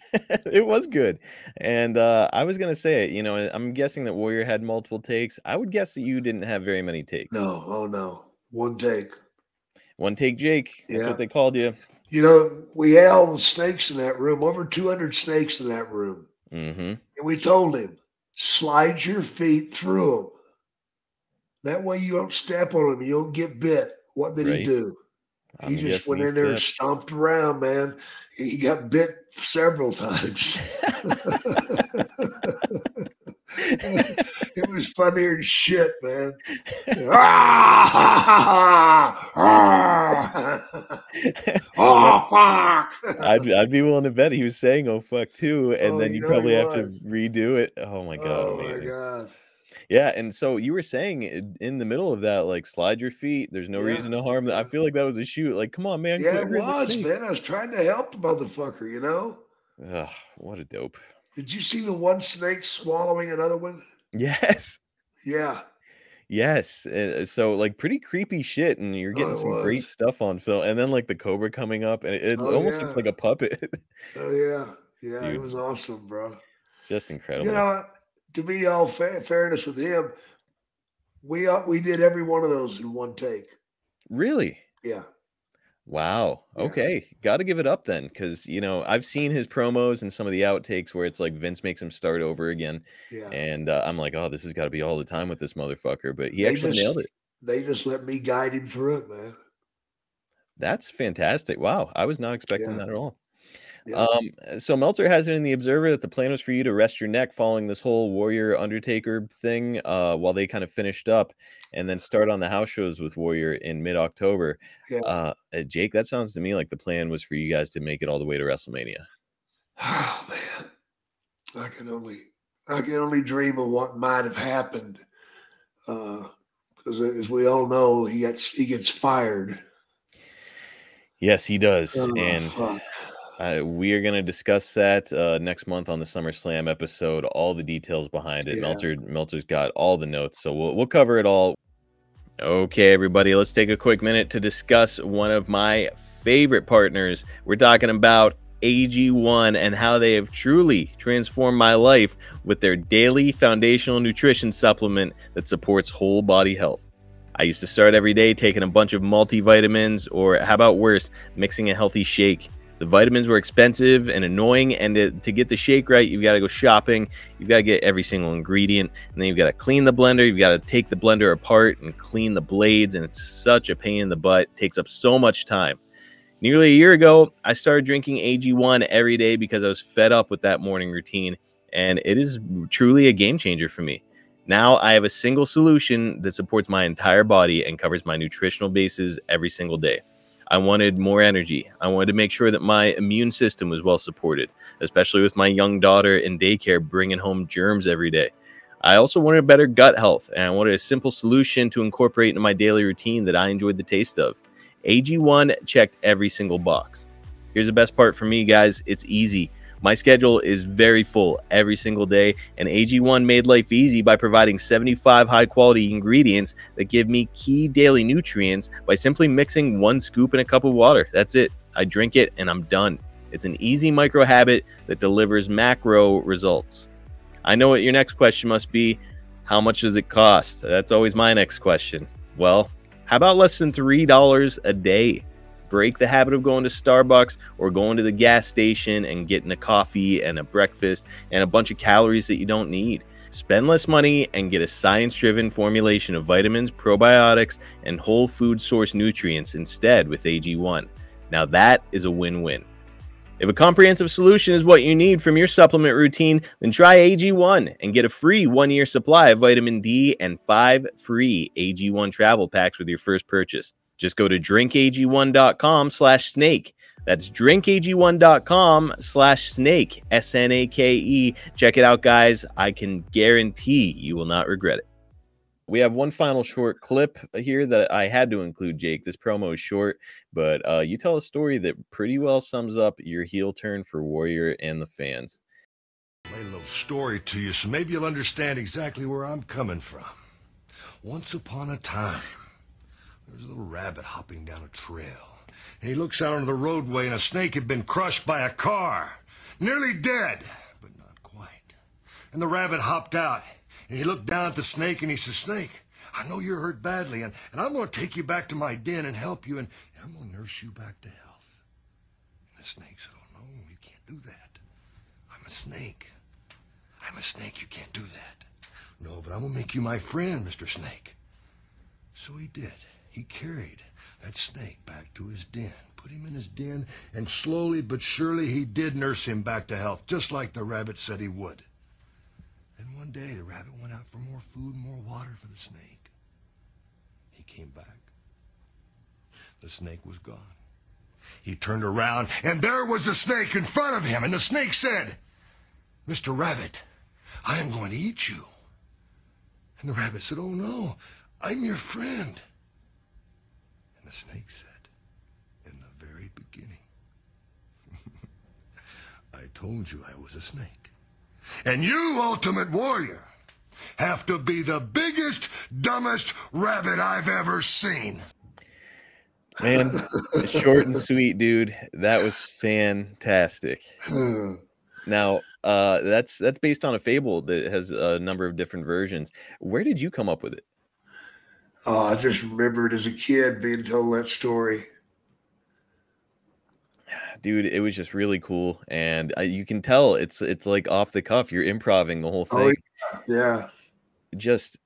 it was good. And uh, I was gonna say, it, you know, I'm guessing that Warrior had multiple takes. I would guess that you didn't have very many takes. no, oh no. One take. One take, Jake. That's Yeah. what they called you. You know, we had all the snakes in that room, over 200 snakes in that room. Mm-hmm. And we told him, slide your feet through them. That way you don't step on them, you don't get bit. What did he do? I'm He just went in there and stomped around, man. He got bit several times. it was funnier than shit, man. oh fuck! I'd I'd be willing to bet he was saying "oh fuck" too, and Oh, then you probably have to redo it. Oh my god! Oh my god! Yeah, and so you were saying in- the middle of that, like slide your feet. There's no Yeah, reason to harm that. I feel like that was a shoot. Like, come on, man. Yeah, it rid of the was, man. I was trying to help the motherfucker, you know? Ugh, what a dope. Did you see the one snake swallowing another one? Yes, Yeah. yes. uh, So like pretty creepy shit, and you're Oh, getting it some great stuff on film. And then like the cobra coming up, and it, it Oh, almost looks like a puppet. Oh, yeah. Yeah, it was awesome, bro. Just incredible. You know, to be all fa- fairness with him, we uh, we did every one of those in one take. really? Yeah. Wow. Okay. Got to give it up then, because you know I've seen his promos and some of the outtakes where it's like Vince makes him start over again, Yeah. and uh, I'm like, oh, this has got to be all the time with this motherfucker. But he They actually just- nailed it. They just let me guide him through it, man. That's fantastic. Wow. I was not expecting Yeah. that at all. Yeah. Um, so Meltzer has it in the Observer that the plan was for you to rest your neck following this whole Warrior Undertaker thing, uh, while they kind of finished up, and then start on the house shows with Warrior in mid October. Yeah. Uh, uh, Jake, that sounds to me like the plan was for you guys to make it all the way to WrestleMania. Oh man, I can only I can only dream of what might have happened. Because as we all know, he gets he gets fired. Yes, he does, Oh, and fuck. Uh, we are going to discuss that uh, next month on the SummerSlam episode. All the details behind it. Yeah. Meltzer Meltzer's got all the notes, so we'll we'll cover it all. Okay, everybody, let's take a quick minute to discuss one of my favorite partners. We're talking about AG1 and how they have truly transformed my life with their daily foundational nutrition supplement that supports whole body health. I used to start every day taking a bunch of multivitamins, or how about worse, mixing a healthy shake. The vitamins were expensive and annoying, and to, to get the shake right, you've got to go shopping. You've got to get every single ingredient, and then you've got to clean the blender. You've got to take the blender apart and clean the blades, and it's such a pain in the butt. It takes up so much time. Nearly a year ago, I started drinking AG1 every day because I was fed up with that morning routine, and it is truly a game changer for me. Now I have a single solution that supports my entire body and covers my nutritional bases every single day. I wanted more energy. I wanted to make sure that my immune system was well supported, especially with my young daughter in daycare bringing home germs every day. I also wanted better gut health, and I wanted a simple solution to incorporate into my daily routine that I enjoyed the taste of. AG1 checked every single box. Here's the best part for me, guys it's easy. My schedule is very full every single day, and AG1 made life easy by providing 75 high quality ingredients that give me key daily nutrients by simply mixing one scoop in a cup of water. That's it. I drink it and I'm done. It's an easy micro habit that delivers macro results. I know what your next question must be how much does it cost? That's always my next question. Well, how about less than $3 a day? Break the habit of going to Starbucks or going to the gas station and getting a coffee and a breakfast and a bunch of calories that you don't need. Spend less money and get a science driven formulation of vitamins, probiotics, and whole food source nutrients instead with AG1. Now that is a win win. If a comprehensive solution is what you need from your supplement routine, then try AG1 and get a free one year supply of vitamin D and five free AG1 travel packs with your first purchase. Just go to drinkag1.com slash snake. That's drinkag1.com slash snake, S N A K E. Check it out, guys. I can guarantee you will not regret it. We have one final short clip here that I had to include, Jake. This promo is short, but uh, you tell a story that pretty well sums up your heel turn for Warrior and the fans. Lay a little story to you so maybe you'll understand exactly where I'm coming from. Once upon a time, there was a little rabbit hopping down a trail. And he looks out onto the roadway, and a snake had been crushed by a car. Nearly dead, but not quite. And the rabbit hopped out, and he looked down at the snake, and he says, Snake, I know you're hurt badly, and, and I'm going to take you back to my den and help you, and, and I'm going to nurse you back to health. And the snake said, Oh, no, you can't do that. I'm a snake. I'm a snake. You can't do that. No, but I'm going to make you my friend, Mr. Snake. So he did. He carried that snake back to his den, put him in his den, and slowly but surely he did nurse him back to health, just like the rabbit said he would. And one day the rabbit went out for more food, and more water for the snake. He came back. The snake was gone. He turned around, and there was the snake in front of him, and the snake said, Mr. Rabbit, I am going to eat you. And the rabbit said, Oh no, I'm your friend. The snake said, In the very beginning, I told you I was a snake. And you, Ultimate Warrior, have to be the biggest, dumbest rabbit I've ever seen. Man, short and sweet, dude. That was fantastic. Now, uh, that's that's based on a fable that has a number of different versions. Where did you come up with it? Oh, I just remember it as a kid being told that story. dude, it was just really cool, and uh, you can tell it's it's like off the cuff. You're improvising the whole Oh, thing. yeah. Just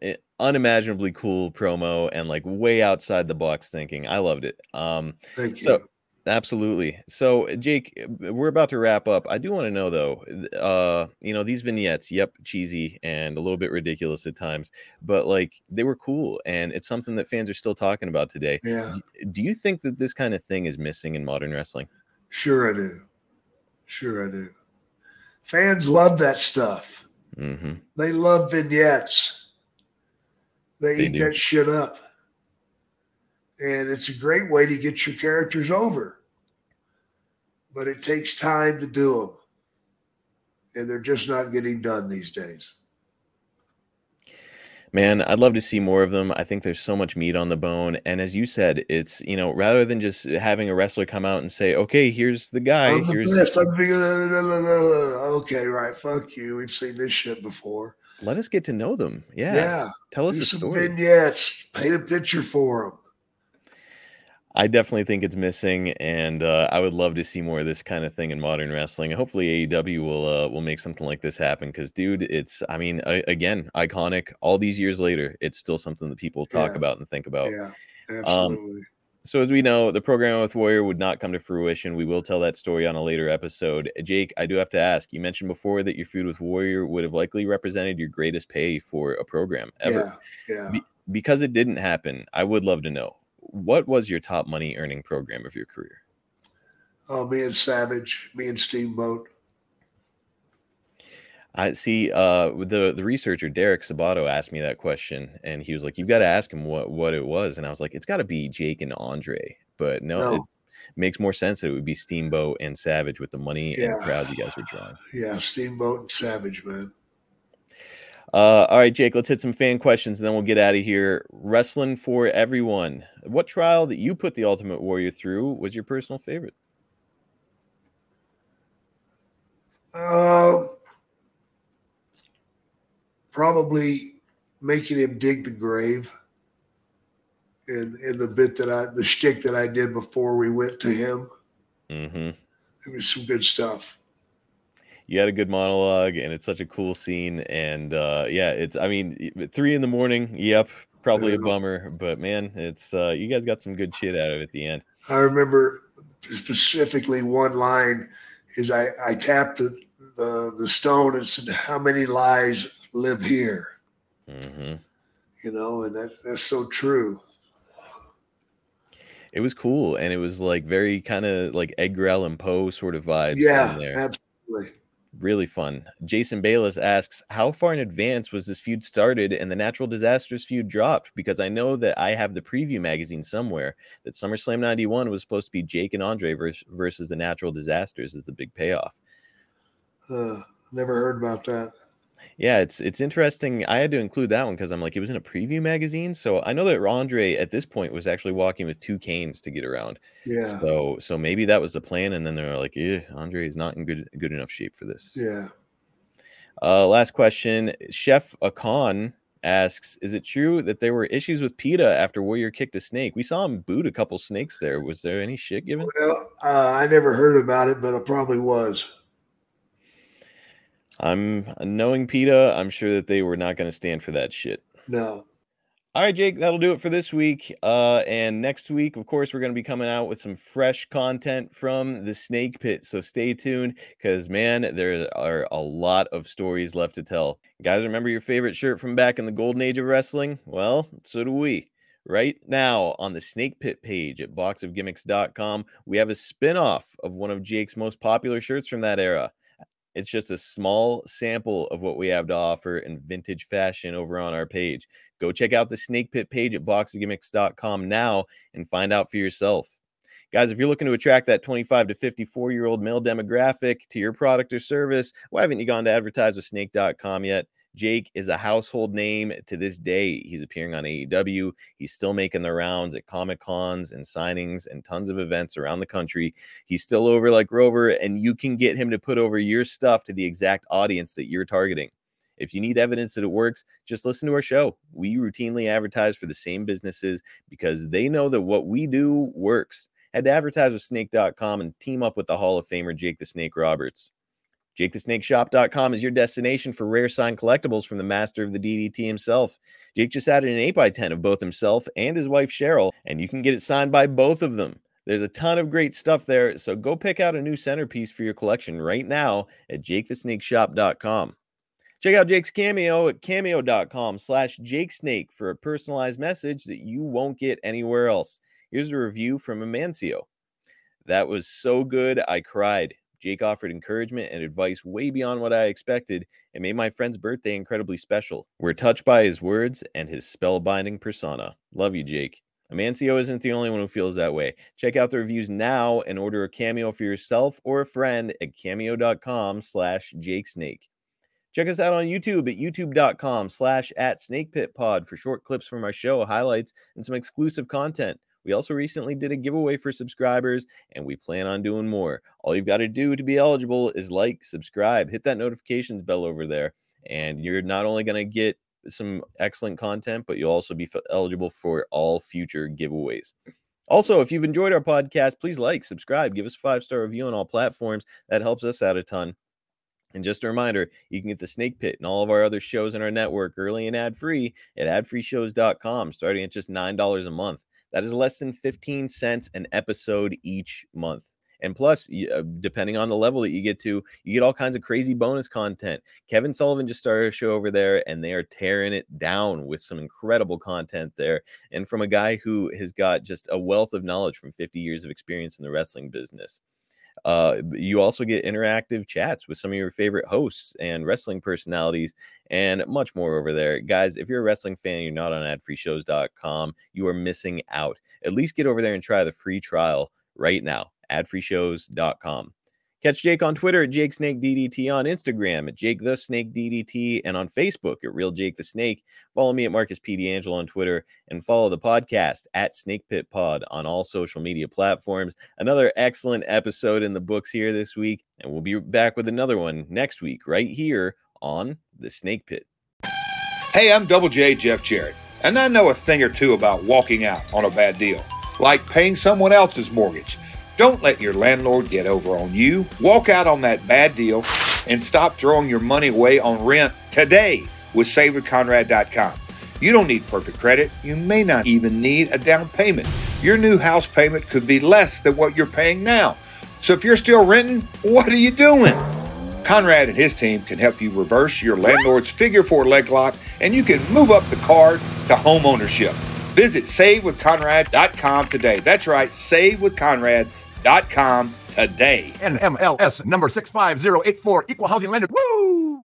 eh, unimaginably cool promo and like way outside the box thinking. I loved it. Um, Thank so you. Absolutely. So Jake, uh, we're about to wrap up. I do want to know though, uh, you know, these vignettes, yep, cheesy and a little bit ridiculous at times, but like they were cool, and it's something that fans are still talking about today. Yeah. Do you think that this kind of thing is missing in modern wrestling? Sure, I do. Sure, I do. Fans love that stuff. Mm-hmm. They love vignettes. They, They eat do. that shit up. And it's a great way to get your characters over. But it takes time to do them. And they're just not getting done these days. Man, I'd love to see more of them. I think there's so much meat on the bone. And as you said, it's, you know, rather than just having a wrestler come out and say, okay, here's the guy, I'm the here's, best. I'm the, okay, right. Fuck you. We've seen this shit before. let us get to know them. Yeah. Yeah. Tell us Do a some story. vignettes. Paint a picture for them. I definitely think it's missing, and uh, I would love to see more of this kind of thing in modern wrestling. Hopefully, AEW will uh, will make something like this happen. Because, dude, it's I mean, again, iconic. All these years later, it's still something that people talk Yeah. about and think about. Yeah, Um, absolutely. So as we know, the program with Warrior would not come to fruition. We will tell that story on a later episode. Jake, I do have to ask. You mentioned before that your feud with Warrior would have likely represented your greatest pay for a program ever. Yeah. Yeah. Be- because it didn't happen, I would love to know what was your top money earning program of your career. Oh, me and Savage, me and Steamboat. I see. Uh, the the researcher Derek Sabato asked me that question, and he was like, "You've got to ask him what what it was." And I was like, "It's got to be Jake and Andre." But no, No. it makes more sense that it would be Steamboat and Savage with the money and Yeah. crowd you guys were drawing. Yeah, Steamboat and Savage, man. Uh, all right, Jake, let's hit some fan questions, and then we'll get out of here. Wrestling for everyone. What trial that you put the Ultimate Warrior through was your personal favorite? Um, probably making him dig the grave. In in the bit that I the shtick that I did before we went to him, Mm-hmm. it was some good stuff. You had a good monologue and it's such a cool scene and uh yeah it's i mean three in the morning yep probably a bummer but man it's uh you guys got some good shit out of it at the end I remember specifically one line is I I tapped the the, the stone and said, "How many lies live here?" hmm You know, and that's that's so true. it was cool and it was like very kind of like edgar allan poe sort of vibes Yeah, there absolutely. Really fun. Jason bayless asks how far in advance was this feud started and the natural disasters feud dropped? Because i know that i have the preview magazine somewhere that summerslam 91 was supposed to be jake and andre vers- versus the natural disasters as the big payoff. Uh, never heard about that. Yeah, it's it's interesting. I had to include that one because I'm like, it was in a preview magazine. So I know that Andre at this point was actually walking with two canes to get around. Yeah, So so maybe that was the plan, and then they're like, yeah, Andre is not in good good enough shape for this. yeah. Uh, last question. Chef Akon asks, is it true that there were issues with PETA after Warrior kicked a snake? We saw him boot a couple snakes there. Was there any shit given? Well, uh, I never heard about it, but it probably was. I'm knowing PETA, I'm sure that they were not going to stand for that shit. No. All right, Jake, that'll do it for this week. Uh, and next week, of course, we're going to be coming out with some fresh content from the Snake Pit. So stay tuned because, man, there are a lot of stories left to tell. Guys, remember your favorite shirt from back in the golden age of wrestling? Well, so do we. Right now on the Snake Pit page at boxofgimmicks.com, we have a spin off of one of Jake's most popular shirts from that era. It's just a small sample of what we have to offer in vintage fashion over on our page. Go check out the Snake Pit page at boxofgimmicks.com now and find out for yourself. Guys, if you're looking to attract that 25 to 54 year old male demographic to your product or service, why haven't you gone to advertise with snake.com yet? Jake is a household name to this day. He's appearing on AEW. He's still making the rounds at Comic Cons and signings and tons of events around the country. He's still over like Rover, and you can get him to put over your stuff to the exact audience that you're targeting. If you need evidence that it works, just listen to our show. We routinely advertise for the same businesses because they know that what we do works. head to advertisewithsnake.com and team up with the Hall of Famer Jake the Snake Roberts. JakeTheSnakeShop.com is your destination for rare signed collectibles from the master of the DDT himself. Jake just added an 8x10 of both himself and his wife Cheryl, and you can get it signed by both of them. There's a ton of great stuff there, so go pick out a new centerpiece for your collection right now at JakeTheSnakeShop.com. Check out Jake's Cameo at cameo.com slash jakesnake for a personalized message that you won't get anywhere else. Here's a review from Amancio. That was so good, I cried. Jake offered encouragement and advice way beyond what I expected and made my friend's birthday incredibly special. We're touched by his words and his spellbinding persona. Love you, Jake. Amancio isn't the only one who feels that way. Check out the reviews now and order a cameo for yourself or a friend at cameo.com slash jakesnake. Check us out on YouTube at youtube.com slash at snakepitpod for short clips from our show, highlights, and some exclusive content. We also recently did a giveaway for subscribers, and we plan on doing more. All you've got to do to be eligible is like, subscribe, hit that notifications bell over there, and you're not only going to get some excellent content, but you'll also be f- eligible for all future giveaways. Also, if you've enjoyed our podcast, please like, subscribe, give us a five star review on all platforms. That helps us out a ton. And just a reminder, you can get the Snake Pit and all of our other shows in our network early and ad free at adfreeshows.com, starting at just $9 a month. That is less than 15 cents an episode each month. And plus, uh, depending on the level that you get to, you get all kinds of crazy bonus content. Kevin Sullivan just started a show over there, and they are tearing it down with some incredible content there. And from a guy who has got just a wealth of knowledge from 50 years of experience in the wrestling business. Uh, you also get interactive chats with some of your favorite hosts and wrestling personalities and much more over there. Guys, if you're a wrestling fan you're not on adfreeshows.com, you are missing out. At least get over there and try the free trial right now. adfreeshows.com. Catch Jake on Twitter at Jake Snake DDT, on Instagram at Jake the Snake DDT, and on Facebook at Real Jake the Snake. Follow me at Marcus P. D'Angelo on Twitter and follow the podcast at Snake Pit Pod on all social media platforms. Another excellent episode in the books here this week, and we'll be back with another one next week right here on the Snake Pit. Hey, I'm Double J Jeff Jarrett, and I know a thing or two about walking out on a bad deal, like paying someone else's mortgage. Don't let your landlord get over on you. Walk out on that bad deal and stop throwing your money away on rent today with SaveWithConrad.com. You don't need perfect credit. You may not even need a down payment. Your new house payment could be less than what you're paying now. So if you're still renting, what are you doing? Conrad and his team can help you reverse your landlord's figure four leg lock and you can move up the card to home ownership. Visit SaveWithConrad.com today. That's right, SaveWithConrad.com com today. NMLS number 65084, equal housing lender. Woo!